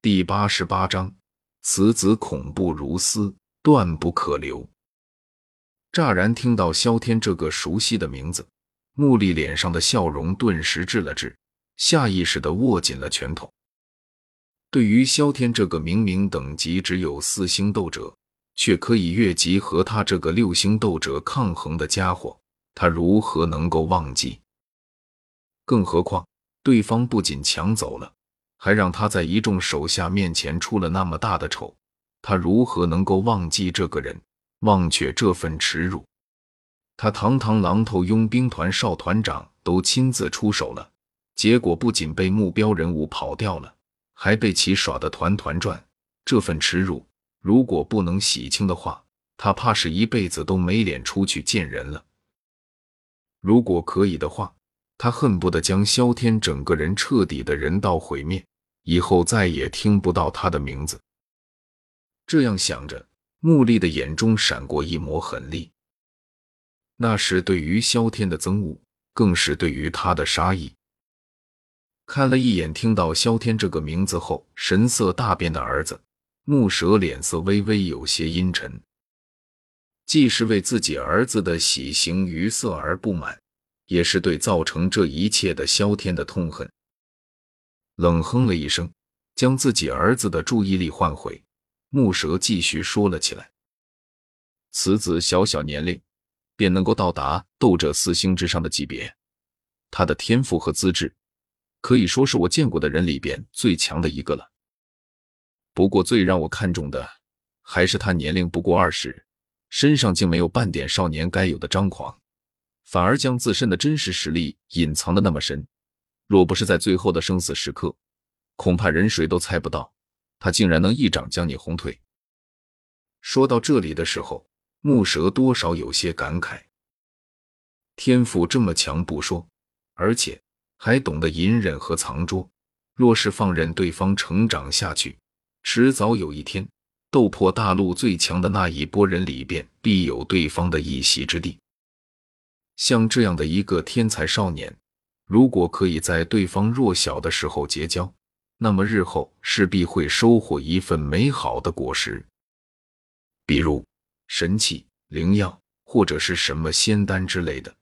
第八十八章，此子恐怖如斯，断不可留。乍然听到萧天这个熟悉的名字，穆丽脸上的笑容顿时滞了滞，下意识的握紧了拳头。对于萧天这个明明等级只有四星斗者，却可以越级和他这个六星斗者抗衡的家伙，他如何能够忘记？更何况，对方不仅抢走了。还让他在一众手下面前出了那么大的丑，他如何能够忘记这个人，忘却这份耻辱？他堂堂狼头佣兵团少团长都亲自出手了，结果不仅被目标人物跑掉了，还被其耍得团团转。这份耻辱，如果不能洗清的话，他怕是一辈子都没脸出去见人了。如果可以的话，他恨不得将萧天整个人彻底的人道毁灭。以后再也听不到他的名字。这样想着，穆丽的眼中闪过一抹狠厉，那是对于萧天的憎恶，更是对于他的杀意。看了一眼听到萧天这个名字后神色大变的儿子，穆蛇脸色微微有些阴沉，既是为自己儿子的喜形于色而不满，也是对造成这一切的萧天的痛恨。冷哼了一声，将自己儿子的注意力唤回。木蛇继续说了起来：“此子小小年龄，便能够到达斗者四星之上的级别，他的天赋和资质，可以说是我见过的人里边最强的一个了。不过最让我看重的，还是他年龄不过二十，身上竟没有半点少年该有的张狂，反而将自身的真实实力隐藏的那么深。”若不是在最后的生死时刻，恐怕人谁都猜不到，他竟然能一掌将你轰退。说到这里的时候，木蛇多少有些感慨。天赋这么强不说，而且还懂得隐忍和藏拙。若是放任对方成长下去，迟早有一天，斗破大陆最强的那一波人里边，必有对方的一席之地。像这样的一个天才少年。如果可以在对方弱小的时候结交，那么日后势必会收获一份美好的果实，比如神器、灵药或者是什么仙丹之类的。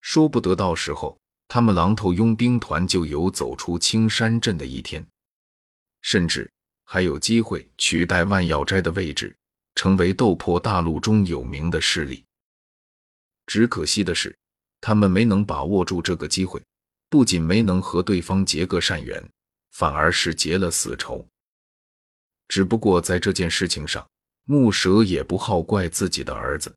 说不得到时候他们狼头佣兵团就有走出青山镇的一天，甚至还有机会取代万药斋的位置，成为斗破大陆中有名的势力。只可惜的是。他们没能把握住这个机会，不仅没能和对方结个善缘，反而是结了死仇。只不过在这件事情上，木蛇也不好怪自己的儿子。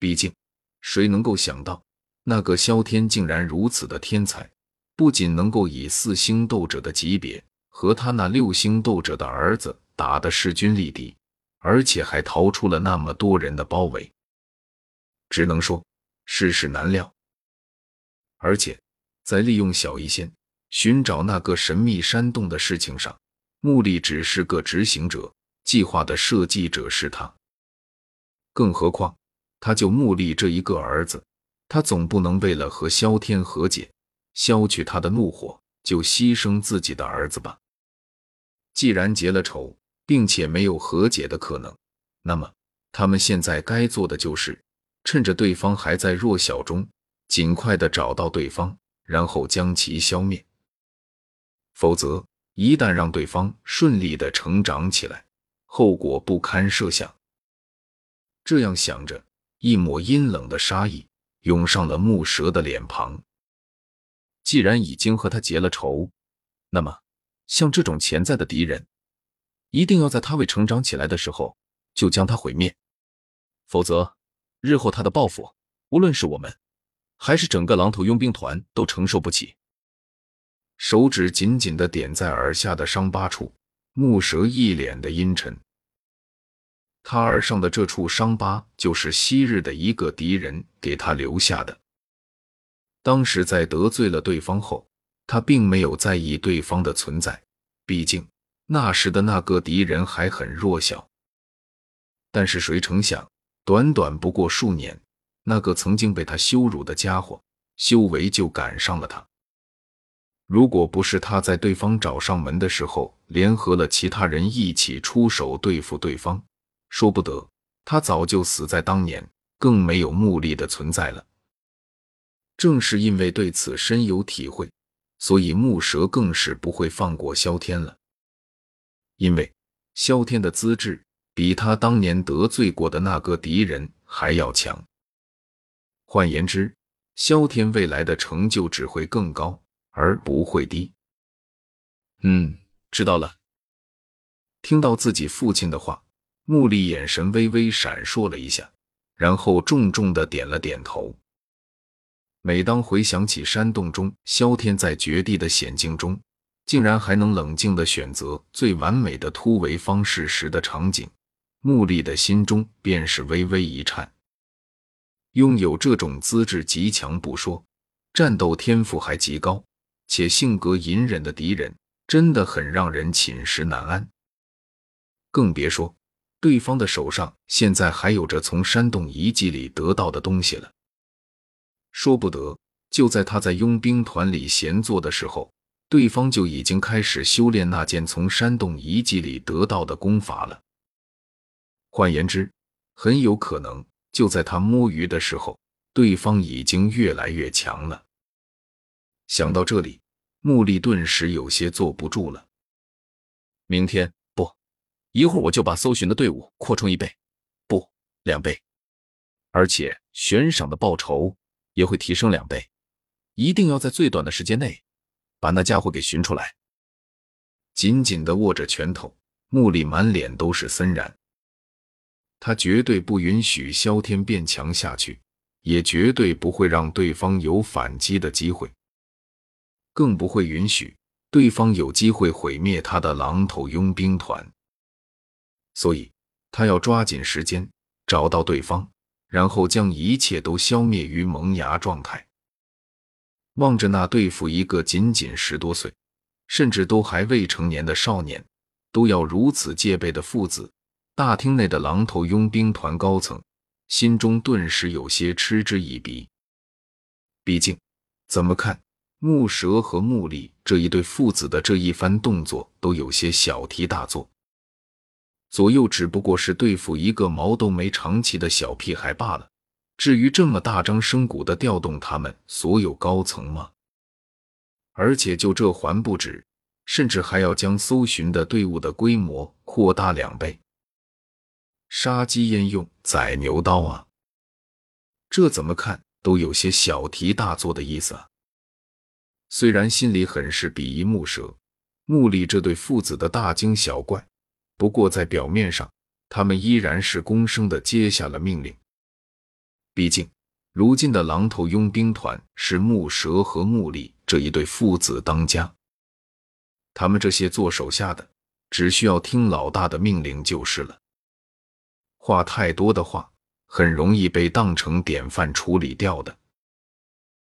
毕竟，谁能够想到那个萧天竟然如此的天才，不仅能够以四星斗者的级别和他那六星斗者的儿子打得势均力敌，而且还逃出了那么多人的包围。只能说。世事难料，而且在利用小医仙寻找那个神秘山洞的事情上，穆力只是个执行者，计划的设计者是他。更何况，他就穆力这一个儿子，他总不能为了和萧天和解，消去他的怒火，就牺牲自己的儿子吧？既然结了仇，并且没有和解的可能，那么他们现在该做的就是。趁着对方还在弱小中，尽快的找到对方，然后将其消灭。否则，一旦让对方顺利的成长起来，后果不堪设想。这样想着，一抹阴冷的杀意涌上了木蛇的脸庞。既然已经和他结了仇，那么像这种潜在的敌人，一定要在他未成长起来的时候就将他毁灭，否则。日后他的报复，无论是我们，还是整个狼头佣兵团，都承受不起。手指紧紧的点在耳下的伤疤处，木蛇一脸的阴沉。他耳上的这处伤疤，就是昔日的一个敌人给他留下的。当时在得罪了对方后，他并没有在意对方的存在，毕竟那时的那个敌人还很弱小。但是谁成想？短短不过数年，那个曾经被他羞辱的家伙，修为就赶上了他。如果不是他在对方找上门的时候联合了其他人一起出手对付对方，说不得他早就死在当年，更没有穆丽的存在了。正是因为对此深有体会，所以木蛇更是不会放过萧天了。因为萧天的资质比他当年得罪过的那个敌人还要强。换言之，萧天未来的成就只会更高。而不会低。嗯，知道了。听到自己父亲的话，穆丽眼神微微闪烁了一下，然后重重的点了点头。每当回想起山洞中萧天在绝地的险境中，竟然还能冷静的选择最完美的突围方式时的场景，穆丽的心中便是微微一颤。拥有这种资质极强不说，战斗天赋还极高。且性格隐忍的敌人，真的很让人寝食难安。更别说对方的手上现在还有着从山洞遗迹里得到的东西了。说不得，就在他在佣兵团里闲坐的时候，对方就已经开始修炼那件从山洞遗迹里得到的功法了。换言之，很有可能就在他摸鱼的时候，对方已经越来越强了。想到这里，穆丽顿时有些坐不住了。明天不，一会儿我就把搜寻的队伍扩充一倍，不，两倍，而且悬赏的报酬也会提升两倍，一定要在最短的时间内把那家伙给寻出来。紧紧的握着拳头，穆丽满脸都是森然。他绝对不允许萧天变强下去，也绝对不会让对方有反击的机会。更不会允许对方有机会毁灭他的狼头佣兵团，所以他要抓紧时间找到对方，然后将一切都消灭于萌芽状态。望着那对付一个仅仅十多岁，甚至都还未成年的少年，都要如此戒备的父子，大厅内的狼头佣兵团高层心中顿时有些嗤之以鼻。毕竟，怎么看？木蛇和木力这一对父子的这一番动作都有些小题大做，左右只不过是对付一个毛都没长齐的小屁孩罢了。至于这么大张声鼓的调动他们所有高层吗？而且就这还不止，甚至还要将搜寻的队伍的规模扩大两倍。杀鸡焉用宰牛刀啊？这怎么看都有些小题大做的意思啊！虽然心里很是鄙夷木蛇、木力这对父子的大惊小怪，不过在表面上，他们依然是恭声的接下了命令。毕竟，如今的狼头佣兵团是木蛇和木力这一对父子当家，他们这些做手下的，只需要听老大的命令就是了。话太多的话，很容易被当成典范处理掉的。